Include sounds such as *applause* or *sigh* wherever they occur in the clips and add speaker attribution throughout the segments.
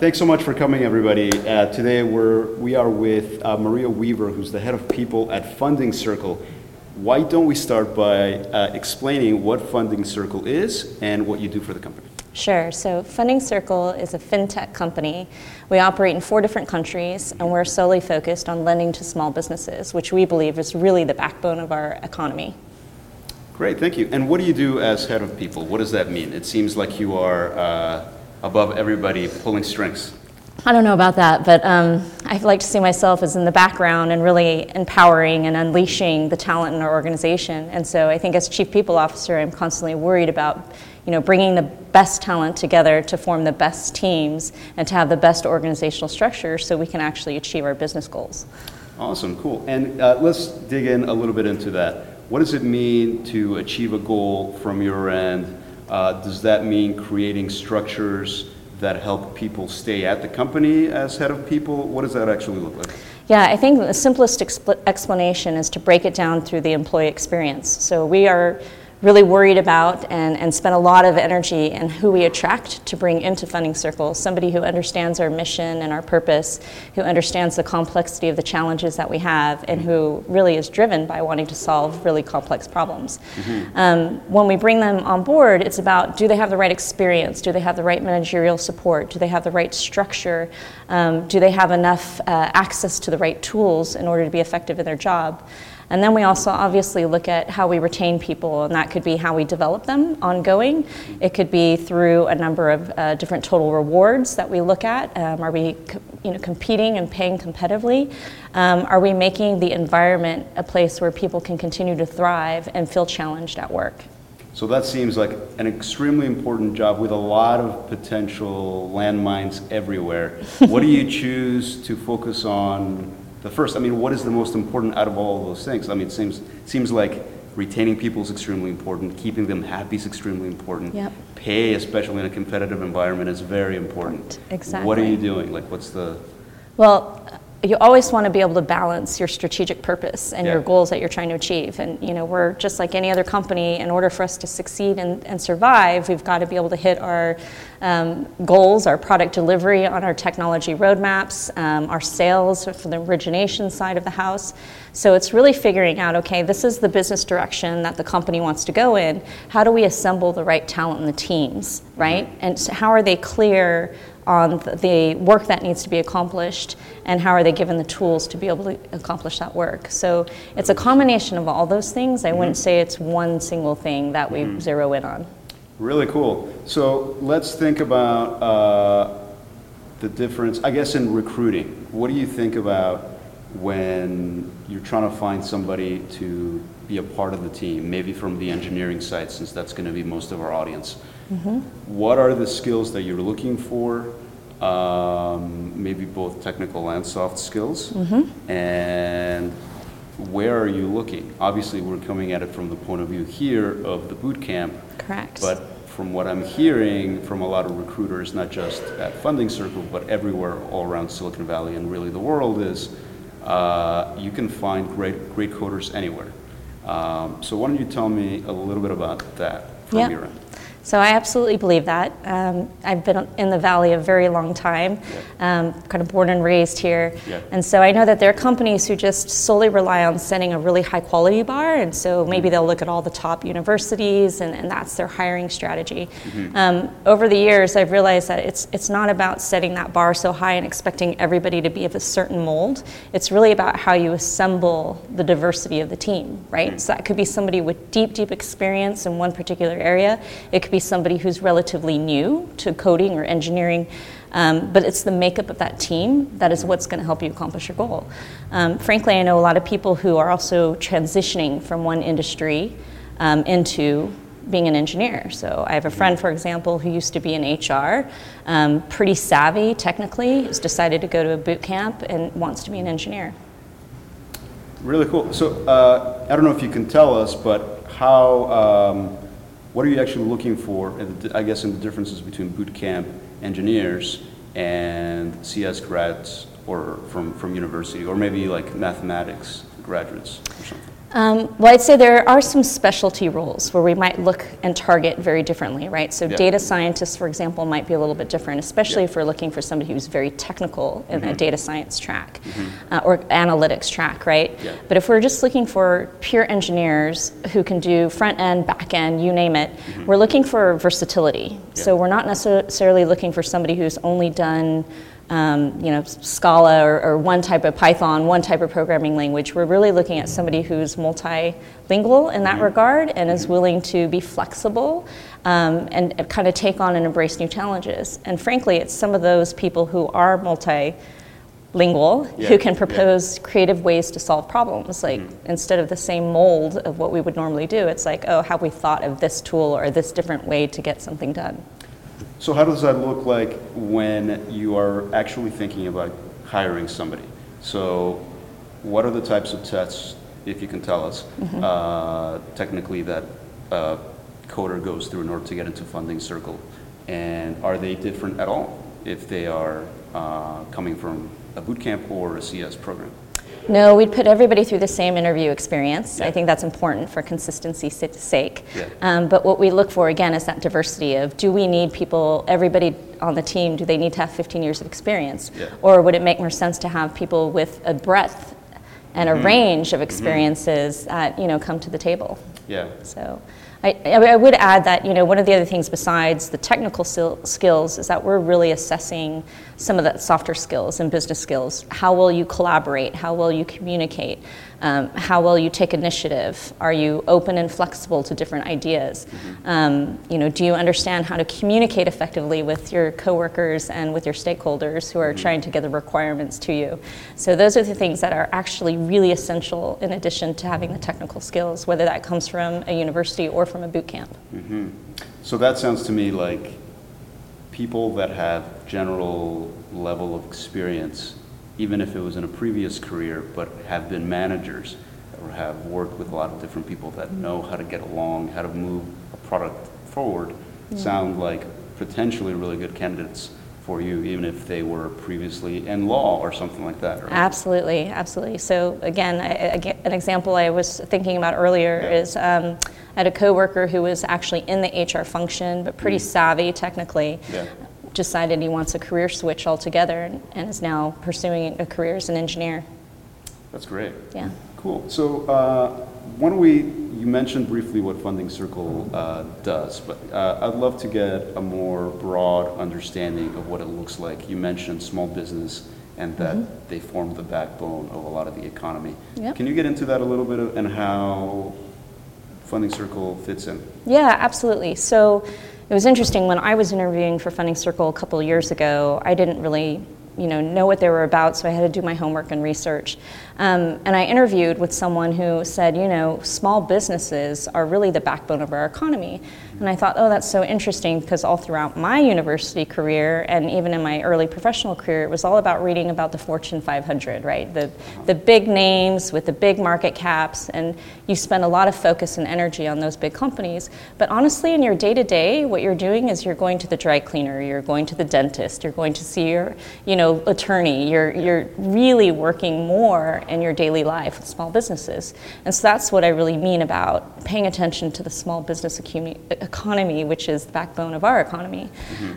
Speaker 1: thanks so much for coming, everybody. Uh, today we're, we are with uh, Maria Weaver, who's the head of people at Funding Circle. Why don't we start by uh, explaining what Funding Circle is and what you do for the company?
Speaker 2: Sure. So Funding Circle is a fintech company. We operate in four different countries, and we're solely focused on lending to small businesses, which we believe is really the backbone of our economy.
Speaker 1: Great, thank you. And what do you do as head of people? What does that mean? It seems like you are uh, above everybody pulling strings.
Speaker 2: I don't know about that, but um, I like to see myself as in the background and really empowering and unleashing the talent in our organization. And so I think as chief people officer, I'm constantly worried about you know, bringing the best talent together to form the best teams and to have the best organizational structure so we can actually achieve our business goals.
Speaker 1: Awesome, cool. And uh, let's dig in a little bit into that. What does it mean to achieve a goal from your end? Uh, does that mean creating structures that help people stay at the company as head of people? What does that actually look like?
Speaker 2: Yeah, I think the simplest expl- explanation is to break it down through the employee experience. So we are really worried about and, and spend a lot of energy in who we attract to bring into Funding Circles. Somebody who understands our mission and our purpose, who understands the complexity of the challenges that we have, and who really is driven by wanting to solve really complex problems. Mm-hmm. Um, when we bring them on board, it's about do they have the right experience? Do they have the right managerial support? Do they have the right structure? Um, do they have enough uh, access to the right tools in order to be effective in their job? And then we also obviously look at how we retain people, and that could be how we develop them ongoing. It could be through a number of uh, different total rewards that we look at. Um, are we you know, competing and paying competitively? Um, are we making the environment a place where people can continue to thrive and feel challenged at work?
Speaker 1: So that seems like an extremely important job with a lot of potential landmines everywhere. *laughs* what do you choose to focus on the first, I mean, what is the most important out of all of those things? I mean, it seems, seems like retaining people is extremely important, keeping them happy is extremely important.
Speaker 2: Yep.
Speaker 1: Pay, especially in a competitive environment, is very important.
Speaker 2: Exactly.
Speaker 1: What are you doing? Like, what's the.
Speaker 2: Well, you always want to be able to balance your strategic purpose and
Speaker 1: yeah.
Speaker 2: your goals that you're trying to achieve. And you know, we're just like any other company. In order for us to succeed and, and survive, we've got to be able to hit our um, goals, our product delivery on our technology roadmaps, um, our sales for the origination side of the house. So it's really figuring out, okay, this is the business direction that the company wants to go in. How do we assemble the right talent in the teams, right? Mm-hmm. And so how are they clear on the work that needs to be accomplished and how are they given the tools to be able to accomplish that work. So it's a combination of all those things. I mm-hmm. wouldn't say it's one single thing that we mm-hmm. zero in on.
Speaker 1: Really cool. So let's think about uh, the difference, I guess, in recruiting. What do you think about when you're trying to find somebody to be a part of the team, maybe from the engineering side, since that's going to be most of our audience? Mm-hmm. What are the skills that you're looking for? Um, maybe both technical and soft skills. And where are you looking? Obviously, we're coming at it from the point of view here of the boot camp.
Speaker 2: Correct.
Speaker 1: But from what I'm hearing from a lot of recruiters, not just at Funding Circle, but everywhere all around Silicon Valley and really the world, is uh, you can find great, great coders anywhere. Um, so why don't you tell me a little bit about that from yep. your end?
Speaker 2: So I absolutely believe that. Um, I've been in the Valley a very long time, yeah. um, kind of born and raised here. Yeah. And so I know that there are companies who just solely rely on setting a really high quality bar. And so maybe mm-hmm. they'll look at all the top universities and, and that's their hiring strategy. Mm-hmm. Um, over the years, I've realized that it's, it's not about setting that bar so high and expecting everybody to be of a certain mold. It's really about how you assemble the diversity of the team, right? Mm-hmm. So that could be somebody with deep, deep experience in one particular area. It could be somebody who's relatively new to coding or engineering. Um, but it's the makeup of that team that is what's going to help you accomplish your goal. Um, frankly, I know a lot of people who are also transitioning from one industry um, into being an engineer. So I have a friend, for example, who used to be in HR, um, pretty savvy technically, has decided to go to a boot camp and wants to be an engineer.
Speaker 1: Really cool. So uh, I don't know if you can tell us, but how um, what are you actually looking for, I guess, in the differences between boot camp engineers and CS grads or from, from university, or maybe like mathematics graduates or something?
Speaker 2: Um, well, I'd say there are some specialty roles where we might look and target very differently, right? So,
Speaker 1: Yeah.
Speaker 2: data scientists, for example, might be a little bit different, especially
Speaker 1: Yeah.
Speaker 2: if we're looking for somebody who's very technical in
Speaker 1: Mm-hmm.
Speaker 2: a data science track uh, or analytics track, right?
Speaker 1: Yeah.
Speaker 2: But if we're just looking for pure engineers who can do front end, back end, you name it, we're looking for versatility. So,
Speaker 1: Mm-hmm.
Speaker 2: We're not necessarily looking for somebody who's only done um, you know, Scala or, or one type of Python, one type of programming language. We're really looking at somebody who's multilingual in that regard and is willing to be flexible um, and, and kind of take on and embrace new challenges. And frankly, it's some of those people who are multilingual
Speaker 1: Yeah,
Speaker 2: who can
Speaker 1: yeah.
Speaker 2: propose creative ways to solve problems. Like instead of the same mold of what we would normally do, it's like, oh, have we thought of this tool or this different way to get something done?
Speaker 1: So how does that look like when you are actually thinking about hiring somebody? So what are the types of tests, if you can tell us, uh, technically that a coder goes through in order to get into Funding Circle? And are they different at all if they are uh, coming from a boot camp or a CS program?
Speaker 2: No, we'd put everybody through the same interview experience. I think that's important for consistency's sake.
Speaker 1: Yeah.
Speaker 2: Um, but what we look for again is that diversity of do we need people, everybody on the team, do they need to have 15 years of experience?
Speaker 1: Yeah.
Speaker 2: Or would it make more sense to have people with a breadth and
Speaker 1: Mm-hmm.
Speaker 2: a range of experiences that you know come to the table?
Speaker 1: Yeah.
Speaker 2: So I, I would add that you know one of the other things besides the technical skills is that we're really assessing some of the softer skills and business skills. How will you collaborate? How will you communicate? Um, how will you take initiative? Are you open and flexible to different ideas? Um, you know, do you understand how to communicate effectively with your coworkers and with your stakeholders who are trying to get the requirements to you? So those are the things that are actually really essential in addition to having the technical skills, whether that comes from a university or from a boot camp.
Speaker 1: So that sounds to me like people that have general level of experience, even if it was in a previous career, but have been managers or have worked with a lot of different people that mm-hmm. know how to get along, how to move a product forward, mm-hmm. sound like potentially really good candidates for you, even if they were previously in law or something like that. right?
Speaker 2: Absolutely, absolutely. So again, I, I an example I was thinking about earlier
Speaker 1: Yeah.
Speaker 2: is um, I had a coworker who was actually in the HR function, but pretty savvy technically.
Speaker 1: Mm. Yeah.
Speaker 2: Decided he wants a career switch altogether and, and is now pursuing a career as an engineer.
Speaker 1: That's great.
Speaker 2: Yeah.
Speaker 1: Cool. So uh, why don't we, you mentioned briefly what Funding Circle uh, does, but uh, I'd love to get a more broad understanding of what it looks like. You mentioned small business and that they form the backbone of a lot of the economy.
Speaker 2: Yep.
Speaker 1: Can you get into that a little bit of, and how Funding Circle fits in?
Speaker 2: Yeah, absolutely. So it was interesting when I was interviewing for Funding Circle a couple of years ago. I didn't really, you know, know what they were about, so I had to do my homework and research. Um, and I interviewed with someone who said, you know, small businesses are really the backbone of our economy. And I thought, oh, that's so interesting because all throughout my university career and even in my early professional career, it was all about reading about the Fortune 500, right? The, the big names with the big market caps, and you spend a lot of focus and energy on those big companies. But honestly, in your day to day, what you're doing is you're going to the dry cleaner, you're going to the dentist, you're going to see your, you know, attorney. You're, you're really working more in your daily life with small businesses. And so that's what I really mean about paying attention to the small business economy, economy which is the backbone of our economy.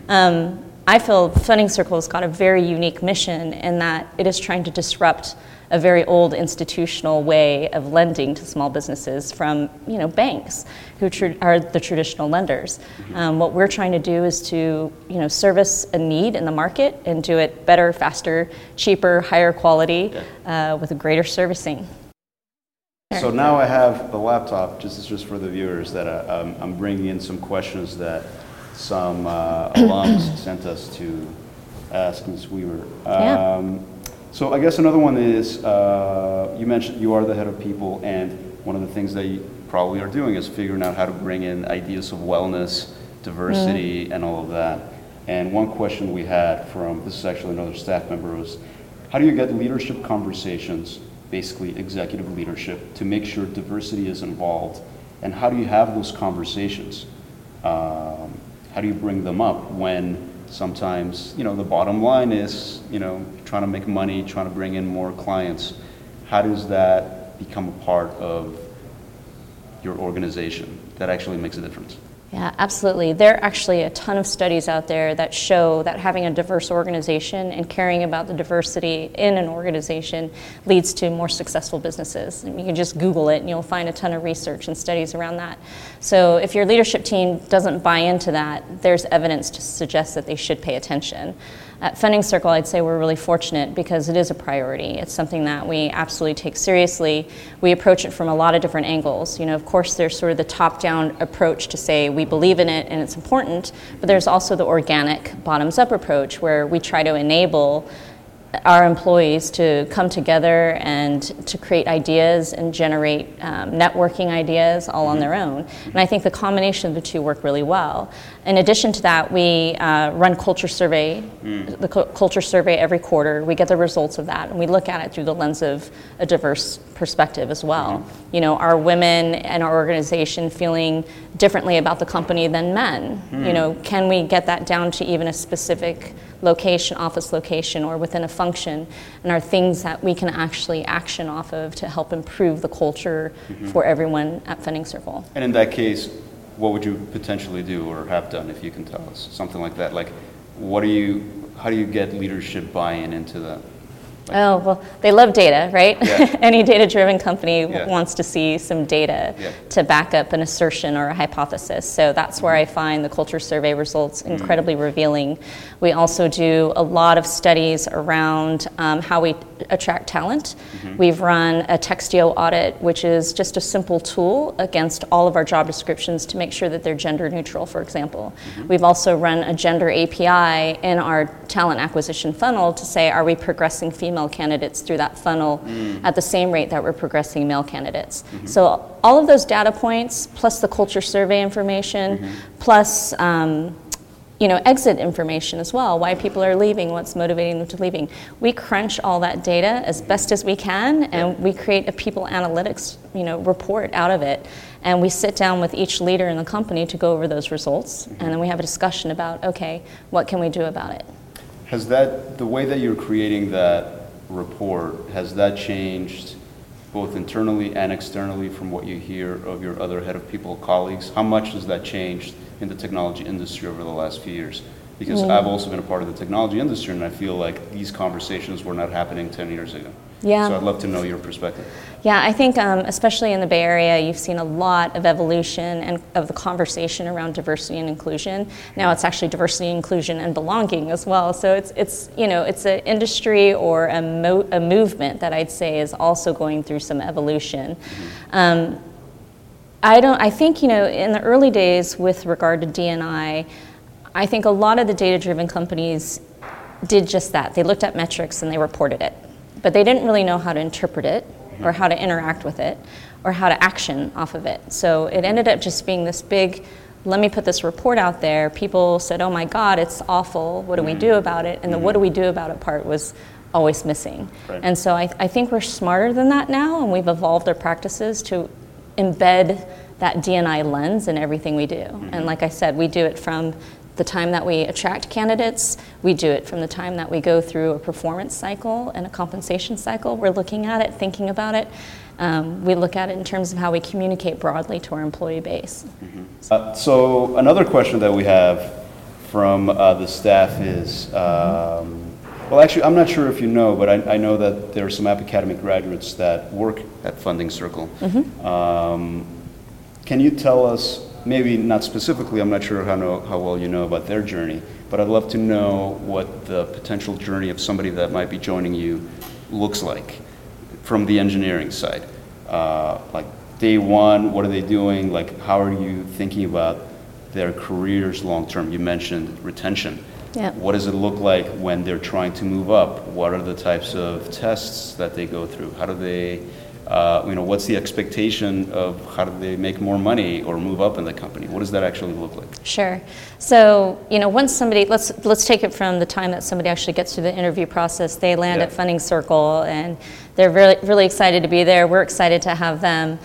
Speaker 2: Um, I feel Funding Circle has got a very unique mission in that it is trying to disrupt a very old institutional way of lending to small businesses from you know banks who tr- are the traditional lenders. Um, what we're trying to do is to you know service a need in the market and do it better, faster, cheaper, higher quality, uh, with a greater servicing.
Speaker 1: So now I have the laptop, just this is just for the viewers, that uh, um, I'm bringing in some questions that some uh, *coughs* alums sent us to ask Ms. Weaver.
Speaker 2: Yeah.
Speaker 1: Um, So I guess another one is, uh, you mentioned you are the head of people, and one of the things that you probably are doing is figuring out how to bring in ideas of wellness, diversity, and all of that. And one question we had from, this is actually another staff member, was how do you get leadership conversations, basically executive leadership, to make sure diversity is involved? And how do you have those conversations? Um, how do you bring them up when sometimes, you know, the bottom line is, you know, trying to make money, trying to bring in more clients? How does that become a part of your organization that actually makes a difference?
Speaker 2: Yeah, absolutely. There are actually a ton of studies out there that show that having a diverse organization and caring about the diversity in an organization leads to more successful businesses. And you can just Google it and you'll find a ton of research and studies around that. So if your leadership team doesn't buy into that, there's evidence to suggest that they should pay attention. At Funding Circle, I'd say we're really fortunate because it is a priority. It's something that we absolutely take seriously. We approach it from a lot of different angles. You know, of course, there's sort of the top-down approach to say we believe in it and it's important, but there's also the organic bottoms-up approach where we try to enable our employees to come together and to create ideas and generate um, networking ideas all on their own. And I think the combination of the two work really well. In addition to that, we uh, run culture survey, mm. the cu- culture survey every quarter. We get the results of that, and we look at it through the lens of a diverse perspective as well. Mm-hmm. You know, are women and our organization feeling differently about the company than men? Mm. You know, can we get that down to even a specific location, office location, or within a function, and are things that we can actually action off of to help improve the culture mm-hmm. for everyone at Funding Circle.
Speaker 1: And in that case, what would you potentially do or have done if you can tell us something like that? Like, what do you, how do you get leadership buy-in into that?
Speaker 2: Oh, well, they love data, right? Yeah. *laughs* Any data driven company yeah. wants to see some data yeah. to back up an assertion or a hypothesis. So that's where I find the culture survey results mm-hmm. incredibly mm-hmm. revealing. We also do a lot of studies around um, how we attract talent. Mm-hmm. We've run a Textio audit, which is just a simple tool against all of our job descriptions to make sure that they're gender neutral, for example. Mm-hmm. We've also run a gender API in our talent acquisition funnel to say, are we progressing female? Female candidates through that funnel mm. at the same rate that we're progressing male candidates. Mm-hmm. So all of those data points, plus the culture survey information, mm-hmm. plus um, you know exit information as well, why people are leaving, what's motivating them to leaving. We crunch all that data as best as we can, and we create a people analytics you know report out of it. And we sit down with each leader in the company to go over those results, mm-hmm. and then we have a discussion about okay, what can we do about it.
Speaker 1: Has that the way that you're creating that report, has that changed both internally and externally from what you hear of your other head of people colleagues? How much has that changed in the technology industry over the last few years? Because yeah. I've also been a part of the technology industry, and I feel like these conversations were not happening 10 years ago.
Speaker 2: Yeah.
Speaker 1: So I'd love to know your perspective.
Speaker 2: Yeah, I think um, especially in the Bay Area, you've seen a lot of evolution and of the conversation around diversity and inclusion. Now it's actually diversity, inclusion, and belonging as well. So it's it's you know it's an industry or a, mo- a movement that I'd say is also going through some evolution. Mm-hmm. Um, I don't. I think you know in the early days with regard to DNI, I think a lot of the data-driven companies did just that. They looked at metrics and they reported it but they didn't really know how to interpret it or how to interact with it or how to action off of it. So it ended up just being this big, let me put this report out there. People said, oh my God, it's awful. What do we do about it? And the what do we do about it part was always missing. Right. And so I, I think we're smarter than that now, and we've evolved our practices to embed that DNI lens in everything we do. Mm-hmm. And like I said, we do it from the time that we attract candidates, we do it from the time that we go through a performance cycle and a compensation cycle. We're looking at it, thinking about it. Um, we look at it in terms of how we communicate broadly to our employee base.
Speaker 1: Mm-hmm. Uh, so, another question that we have from uh, the staff is um, well, actually, I'm not sure if you know, but I, I, know that there are some App Academy graduates that work at Funding Circle. Mm-hmm. Um, can you tell us maybe not specifically, I'm not sure how, know, how well you know about their journey, but I'd love to know what the potential journey of somebody that might be joining you looks like from the engineering side. Uh, like day one, what are they doing? Like, how are you thinking about their careers long term? You mentioned retention.
Speaker 2: Yeah.
Speaker 1: What does it look like when they're trying to move up? What are the types of tests that they go through? How do they uh, you know, what's the expectation of how do they make more money or move up in the company? What does that actually look like?
Speaker 2: Sure. So, you know, once somebody let's let's take it from the time that somebody actually gets through the interview process, they land yeah. at Funding Circle and they're really really excited to be there. We're excited to have them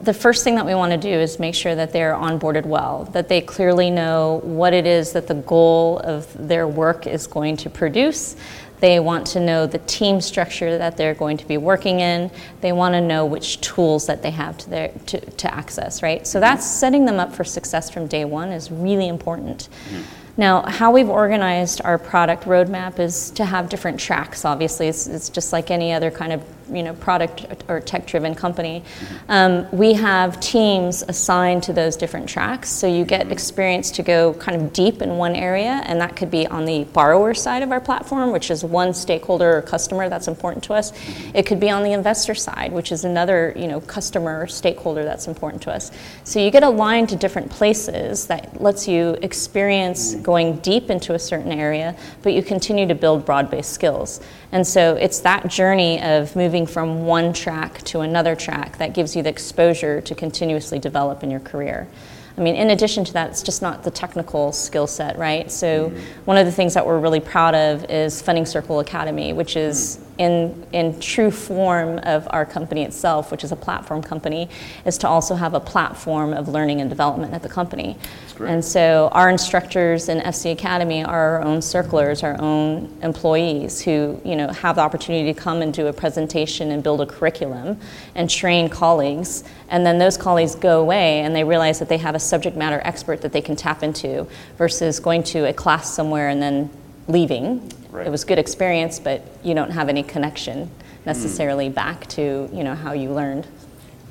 Speaker 2: the first thing that we want to do is make sure that they're onboarded well, that they clearly know what it is that the goal of their work is going to produce. They want to know the team structure that they're going to be working in. They want to know which tools that they have to, their, to, to access, right? So that's setting them up for success from day one is really important. Mm-hmm. Now, how we've organized our product roadmap is to have different tracks. Obviously, it's, it's just like any other kind of you know product or tech-driven company. Um, we have teams assigned to those different tracks, so you get experience to go kind of deep in one area, and that could be on the borrower side of our platform, which is one stakeholder or customer that's important to us. It could be on the investor side, which is another you know customer stakeholder that's important to us. So you get aligned to different places that lets you experience going deep into a certain area, but you continue to build broad-based skills. And so it's that journey of moving from one track to another track that gives you the exposure to continuously develop in your career. I mean, in addition to that, it's just not the technical skill set, right? So, mm-hmm. one of the things that we're really proud of is Funding Circle Academy, which is mm-hmm. In, in true form of our company itself, which is a platform company, is to also have a platform of learning and development at the company. And so, our instructors in FC Academy are our own circlers, our own employees who, you know, have the opportunity to come and do a presentation and build a curriculum and train colleagues and then those colleagues go away and they realize that they have a subject matter expert that they can tap into versus going to a class somewhere and then leaving. Right. It was good experience, but you don't have any connection necessarily mm. back to you know how you learned.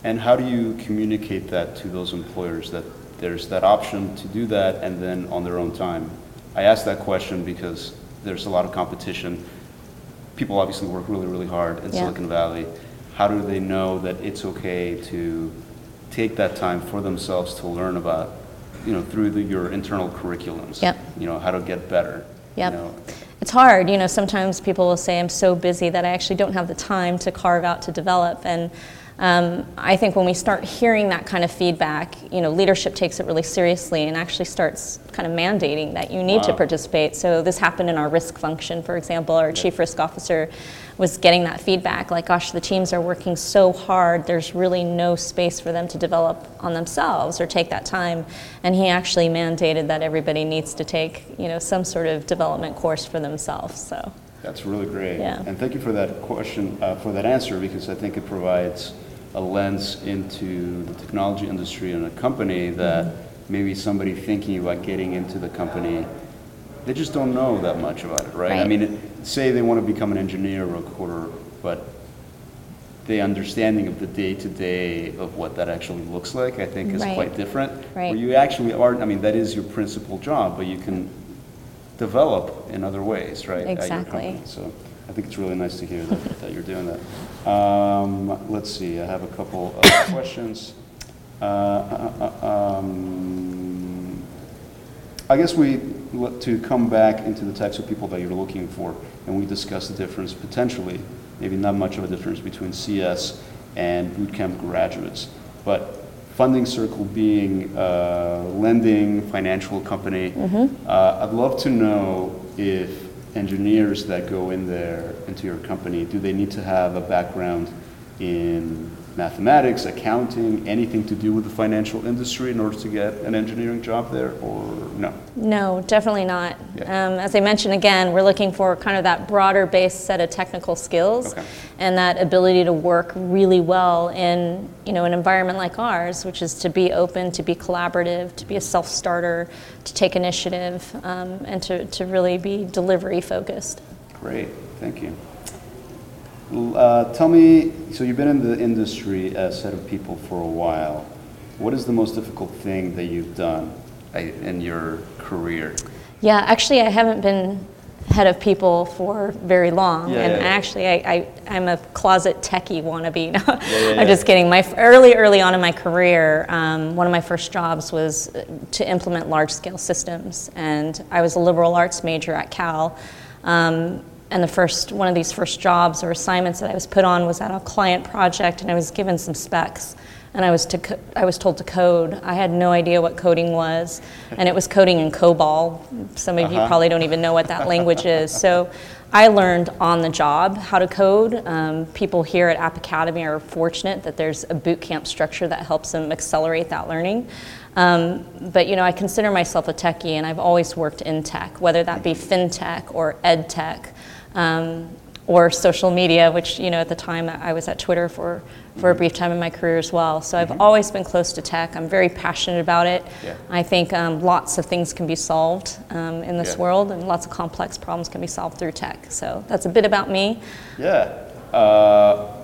Speaker 1: And how do you communicate that to those employers that there's that option to do that and then on their own time? I ask that question because there's a lot of competition. People obviously work really, really hard in yeah. Silicon Valley how do they know that it's okay to take that time for themselves to learn about, you know, through the, your internal curriculums?
Speaker 2: Yep.
Speaker 1: You know, how to get better.
Speaker 2: Yep.
Speaker 1: You know?
Speaker 2: It's hard. You know, sometimes people will say, I'm so busy that I actually don't have the time to carve out to develop. And um, I think when we start hearing that kind of feedback, you know, leadership takes it really seriously and actually starts kind of mandating that you need wow. to participate. So this happened in our risk function, for example. Our chief risk officer was getting that feedback like gosh the teams are working so hard there's really no space for them to develop on themselves or take that time and he actually mandated that everybody needs to take you know some sort of development course for themselves so
Speaker 1: that's really great
Speaker 2: yeah.
Speaker 1: and thank you for that question uh, for that answer because i think it provides a lens into the technology industry and a company that maybe somebody thinking about getting into the company they just don't know that much about it right,
Speaker 2: right. i
Speaker 1: mean it, say they want to become an engineer or a coder, but the understanding of the day to day of what that actually looks like, I think, is
Speaker 2: right.
Speaker 1: quite different.
Speaker 2: Right.
Speaker 1: Where you actually are, I mean, that is your principal job, but you can develop in other ways, right?
Speaker 2: Exactly.
Speaker 1: So I think it's really nice to hear that, that you're doing that. Um, let's see, I have a couple of *coughs* questions. Uh, uh, uh, um, I guess we, to come back into the types of people that you're looking for and we discussed the difference potentially, maybe not much of a difference between CS and bootcamp graduates. But Funding Circle being a lending financial company, mm-hmm. uh, I'd love to know if engineers that go in there into your company, do they need to have a background in mathematics, accounting, anything to do with the financial industry in order to get an engineering job there, or no?
Speaker 2: No, definitely not. Yeah. Um, as I mentioned again, we're looking for kind of that broader based set of technical skills okay. and that ability to work really well in you know an environment like ours, which is to be open, to be collaborative, to be a self starter, to take initiative, um, and to, to really be delivery focused.
Speaker 1: Great, thank you. Uh, tell me, so you've been in the industry, a set of people for a while. What is the most difficult thing that you've done in your career?
Speaker 2: Yeah, actually, I haven't been head of people for very long,
Speaker 1: yeah,
Speaker 2: and
Speaker 1: yeah, yeah.
Speaker 2: actually, I, I, am a closet techie wannabe. *laughs* I'm just kidding. My early, early on in my career, um, one of my first jobs was to implement large-scale systems, and I was a liberal arts major at Cal. Um, and the first one of these first jobs or assignments that I was put on was at a client project, and I was given some specs, and I was to co- I was told to code. I had no idea what coding was, and it was coding in COBOL. Some of uh-huh. you probably don't even know what that language is. So I learned on the job how to code. Um, people here at App Academy are fortunate that there's a boot camp structure that helps them accelerate that learning. Um, but you know, I consider myself a techie, and I've always worked in tech, whether that be fintech or ed tech. Um, or social media, which you know at the time I was at Twitter for, for a brief time in my career as well. So I've mm-hmm. always been close to tech. I'm very passionate about it. Yeah. I think um, lots of things can be solved um, in this yeah. world, and lots of complex problems can be solved through tech. So that's a bit about me.
Speaker 1: Yeah. Uh,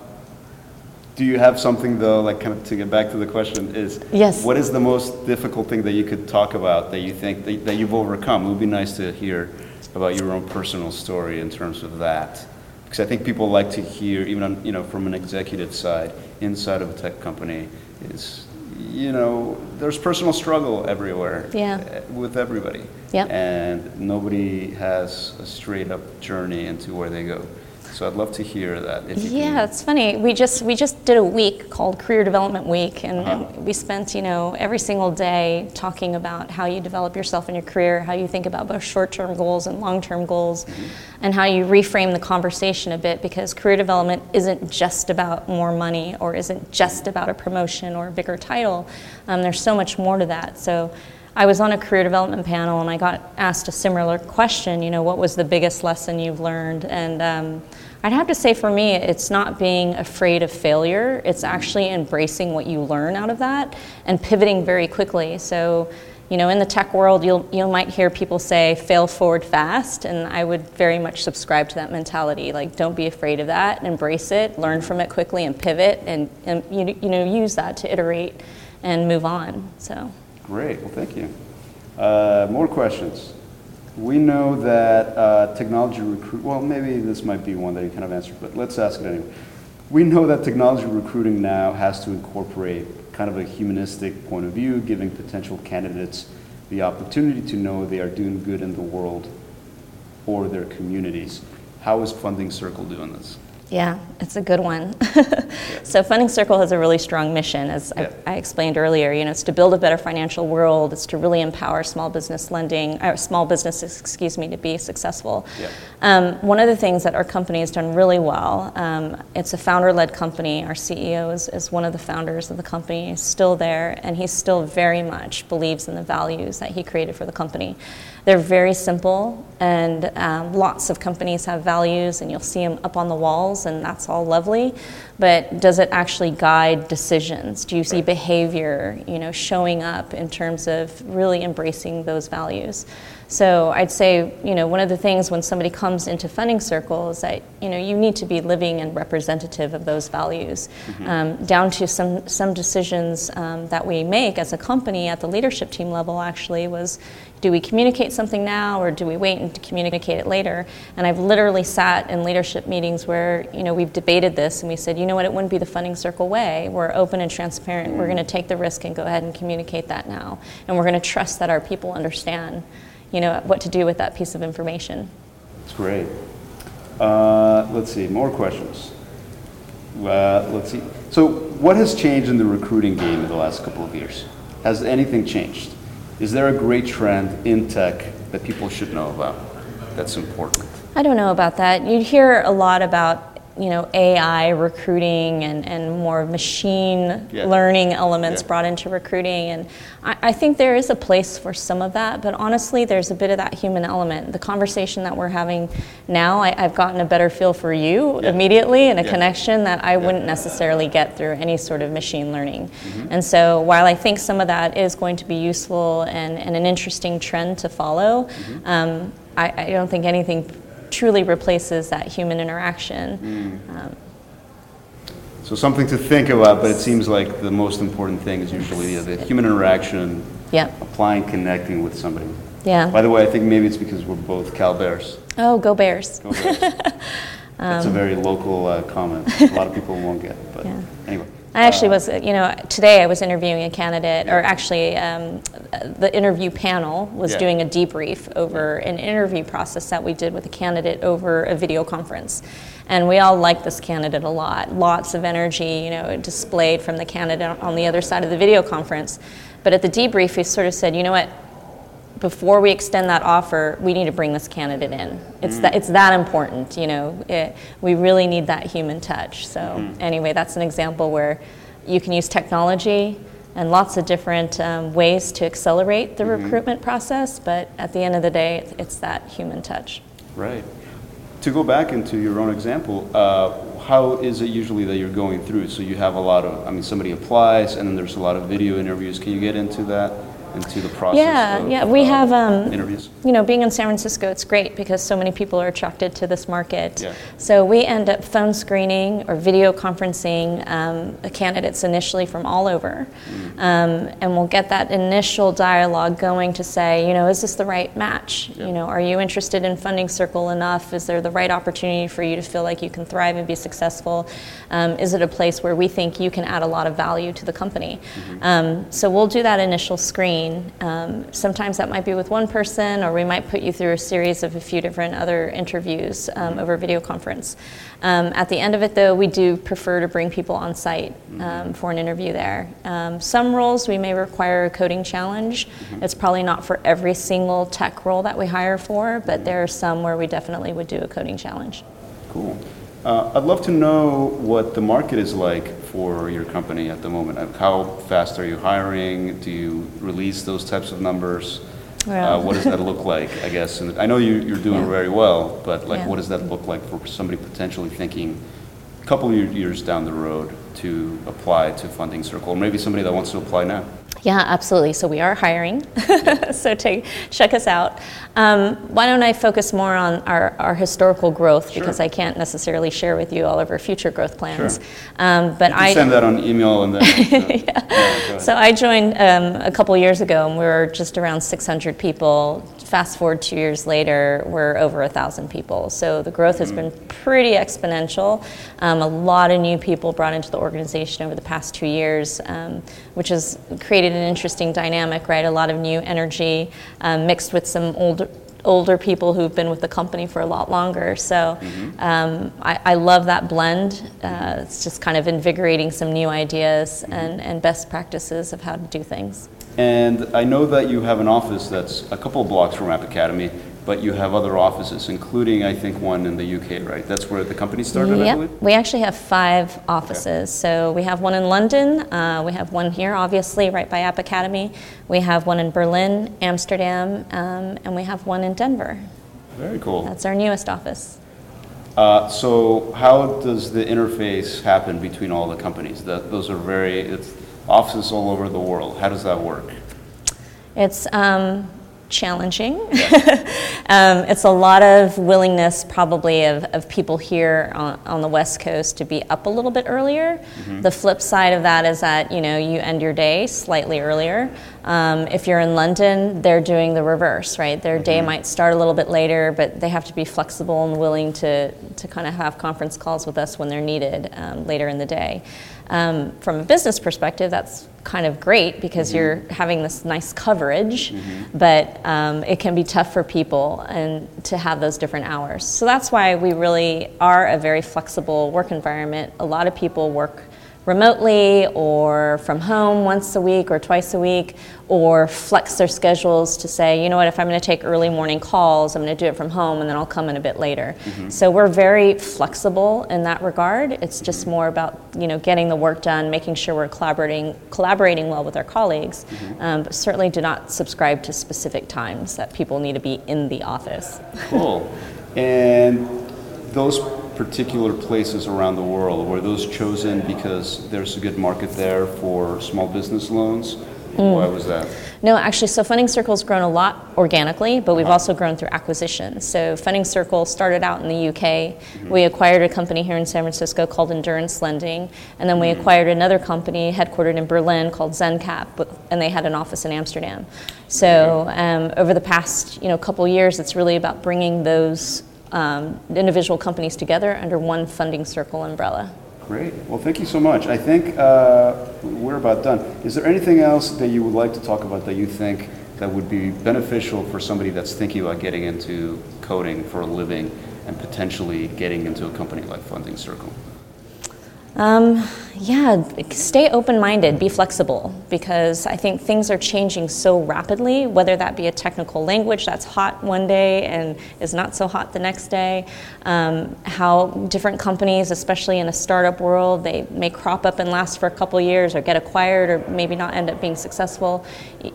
Speaker 1: do you have something though, like kind of to get back to the question, is
Speaker 2: yes.
Speaker 1: what is the most difficult thing that you could talk about that you think that, that you've overcome? It would be nice to hear about your own personal story in terms of that because I think people like to hear, even on, you know, from an executive side, inside of a tech company, is you know, there's personal struggle everywhere
Speaker 2: yeah.
Speaker 1: Eh, with everybody.
Speaker 2: Yep.
Speaker 1: And nobody has a straight up journey into where they go. So I'd love to hear that.
Speaker 2: yeah, can. it's funny. We just we just did a week called Career Development Week, and, uh-huh. and, we spent you know every single day talking about how you develop yourself in your career, how you think about both short-term goals and long-term goals, mm-hmm. and how you reframe the conversation a bit because career development isn't just about more money or isn't just about a promotion or a bigger title. Um, there's so much more to that. So. I was on a career development panel and I got asked a similar question. You know, what was the biggest lesson you've learned? And um, I'd have to say for me, it's not being afraid of failure, it's actually embracing what you learn out of that and pivoting very quickly. So, you know, in the tech world, you'll, you might hear people say, fail forward fast, and I would very much subscribe to that mentality. Like, don't be afraid of that, embrace it, learn from it quickly, and pivot, and, and you, you know, use that to iterate and move on. So.
Speaker 1: Great, well, thank you. Uh, more questions? We know that uh, technology recruit, well, maybe this might be one that you kind of answered, but let's ask it anyway. We know that technology recruiting now has to incorporate kind of a humanistic point of view, giving potential candidates the opportunity to know they are doing good in the world or their communities. How is Funding Circle doing this?
Speaker 2: Yeah, it's a good one. *laughs* so Funding Circle has a really strong mission, as yeah. I, I, explained earlier. You know, it's to build a better financial world. It's to really empower small business lending, or small businesses, excuse me, to be successful. Yeah. Um, one of the things that our company has done really well. Um, it's a founder-led company. Our CEO is, is one of the founders of the company. He's still there, and he still very much believes in the values that he created for the company. They're very simple, and um, lots of companies have values, and you'll see them up on the walls, and that's all lovely. But does it actually guide decisions? Do you see behavior, you know, showing up in terms of really embracing those values? So I'd say, you know, one of the things when somebody comes into funding circle is that, you know, you need to be living and representative of those values, mm-hmm. um, down to some some decisions um, that we make as a company at the leadership team level. Actually, was do we communicate something now or do we wait and communicate it later? And I've literally sat in leadership meetings where, you know, we've debated this and we said, you know what, it wouldn't be the funding circle way. We're open and transparent. We're going to take the risk and go ahead and communicate that now. And we're going to trust that our people understand you know, what to do with that piece of information.
Speaker 1: That's great. Uh, let's see, more questions. Uh, let's see. So, what has changed in the recruiting game in the last couple of years? Has anything changed? Is there a great trend in tech that people should know about that's important?
Speaker 2: I don't know about that. You'd hear a lot about you know AI recruiting and, and more machine yeah. learning elements yeah. brought into recruiting and I, I, think there is a place for some of that but honestly there's a bit of that human element the conversation that we're having now I, have gotten a better feel for you yeah. immediately and a connection that I wouldn't necessarily get through any sort of machine learning mm-hmm. and so while I think some of that is going to be useful and, and an interesting trend to follow mm-hmm. um, I, I don't think anything truly replaces that human interaction. Mm. Um,
Speaker 1: so something to think about, but it seems like the most important thing is usually the human interaction,
Speaker 2: yeah.
Speaker 1: applying, connecting with somebody.
Speaker 2: Yeah.
Speaker 1: By the way, I think maybe it's because we're both Cal Bears.
Speaker 2: Oh, go Bears.
Speaker 1: Go Bears. *laughs* That's um, a very local uh, comment. A lot of people won't get, but *laughs* yeah. anyway.
Speaker 2: I actually was, you know, today I was interviewing a candidate, or actually, um, the interview panel was yeah. doing a debrief over an interview process that we did with a candidate over a video conference. And we all liked this candidate a lot. Lots of energy, you know, displayed from the candidate on the other side of the video conference. But at the debrief, he sort of said, you know what, before we extend that offer, we need to bring this candidate in. It's that it's that important, you know. It, we really need that human touch. So anyway, that's an example where you can use technology and lots of different um, ways to accelerate the recruitment process. But at the end of the day, it's, it's that human touch.
Speaker 1: Right. To go back into your own example, uh, how is it usually that you're going through? So you have a lot of, I mean, somebody applies, and then there's a lot of video interviews. Can you get into that, into the process?
Speaker 2: Yeah,
Speaker 1: of,
Speaker 2: yeah, we
Speaker 1: uh,
Speaker 2: have, um,
Speaker 1: interviews.
Speaker 2: You know, being in San Francisco, it's great because so many people are attracted to this market.
Speaker 1: Yeah.
Speaker 2: So we end up phone screening or video conferencing um, candidates initially from all over.
Speaker 1: Mm.
Speaker 2: Um, and we'll get that initial dialogue going to say, you know, is this the right match?
Speaker 1: Yeah.
Speaker 2: You know, are you interested in Funding Circle enough? Is there the right opportunity for you to feel like you can thrive and be successful? Um, is it a place where we think you can add a lot of value to the company?
Speaker 1: Mm-hmm.
Speaker 2: Um, so we'll do that initial screen. Um, sometimes that might be with one person, or we might put you through a series of a few different other interviews um, over video conference. Um, at the end of it, though, we do prefer to bring people on site um, for an interview there. Um, some roles we may require a coding challenge. It's probably not for every single tech role that we hire for, but there are some where we definitely would do a coding challenge.
Speaker 1: Cool. Uh, I'd love to know what the market is like for your company at the moment. Uh, How fast are you hiring? Do you release those types of numbers? Uh, what does that look like, I guess? And I know you, you're doing
Speaker 2: Yeah.
Speaker 1: very well, but like,
Speaker 2: Yeah.
Speaker 1: what does that look like for somebody potentially thinking a couple of years down the road to apply to Funding Circle, or maybe somebody that wants to apply now?
Speaker 2: Yeah, absolutely. So we are hiring. *laughs* so take, check us out. Um, why don't I focus more on our, our historical growth because I can't necessarily share with you all of our future growth plans.
Speaker 1: Sure.
Speaker 2: Um, but I
Speaker 1: send that on email and then. *laughs* uh, yeah, go
Speaker 2: so I joined um, a couple years ago, and we were just around 600 people. Fast forward two years later, we're over a thousand people. So the growth has been pretty exponential. Um, a lot of new people brought into the organization over the past two years, um, which has created an interesting dynamic, right? A lot of new energy um, mixed with some older older people who've been with the company for a lot longer. So um, I, I love that blend. Uh, it's just kind of invigorating some new ideas and, and best practices of how to do things.
Speaker 1: And I know that you have an office that's a couple of blocks from App Academy, but you have other offices, including, I think, one in the UK, right? That's where the company started, I
Speaker 2: Yep.
Speaker 1: believe?
Speaker 2: We actually have five offices. So we have one in London, uh, we have one here, obviously, right by App Academy. We have one in Berlin, Amsterdam, um, and we have one in Denver.
Speaker 1: Very cool.
Speaker 2: That's our newest office.
Speaker 1: Uh, So how does the interface happen between all the companies? That, those are very, it's offices all over the world. How does that work?
Speaker 2: It's um, challenging. *laughs* um, it's a lot of willingness, probably, of, of people here on, on the West Coast to be up a little bit earlier. The flip side of that is that you know you end your day slightly earlier. Um, if you're in London, they're doing the reverse, right? Their day might start a little bit later, but they have to be flexible and willing to, to kind of have conference calls with us when they're needed um, later in the day. Um, from a business perspective, that's kind of great because you're having this nice coverage, but um, it can be tough for people and to have those different hours. So that's why we really are a very flexible work environment. A lot of people work remotely or from home once a week or twice a week or flex their schedules to say you know what if i'm going to take early morning calls i'm going to do it from home and then i'll come in a bit later. Mm-hmm. So we're very flexible in that regard. It's just mm-hmm. more about you know getting the work done making sure we're collaborating collaborating well with our colleagues. Mm-hmm. Um, but certainly do not subscribe to specific times that people need to be in the office.
Speaker 1: Cool. And those particular places around the world, were those chosen because there's a good market there for small business loans? Hmm. Why was that?
Speaker 2: No, actually, so Funding Circle's grown a lot organically, but we've uh-huh. also grown through acquisition. So Funding Circle started out in the UK. Mm-hmm. We acquired a company here in San Francisco called Endurance Lending, and then we mm-hmm. acquired another company headquartered in Berlin called ZenCap, and they had an office in Amsterdam. So mm-hmm. um, over the past you know couple years, it's really about bringing those um, individual companies together under one Funding Circle umbrella.
Speaker 1: Great. Well, thank you so much. I think uh, we're about done. Is there anything else that you would like to talk about that you think that would be beneficial for somebody that's thinking about getting into coding for a living and potentially getting into a company like Funding Circle?
Speaker 2: Um, yeah, stay open minded, be flexible, because I think things are changing so rapidly, whether that be a technical language that's hot one day and is not so hot the next day. Um, how different companies, especially in a startup world, they may crop up and last for a couple years or get acquired or maybe not end up being successful.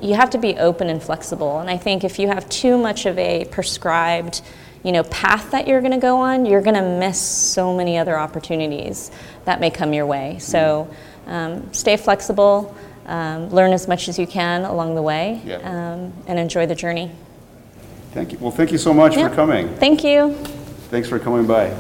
Speaker 2: You have to be open and flexible. And I think if you have too much of a prescribed, you know, path that you're going to go on, you're going to miss so many other opportunities that may come your way. So um, stay flexible, um, learn as much as you can along the way,
Speaker 1: Yeah.
Speaker 2: um, and enjoy the journey.
Speaker 1: Thank you. Well, thank you so much
Speaker 2: Yeah.
Speaker 1: for coming.
Speaker 2: Thank you.
Speaker 1: Thanks for coming by.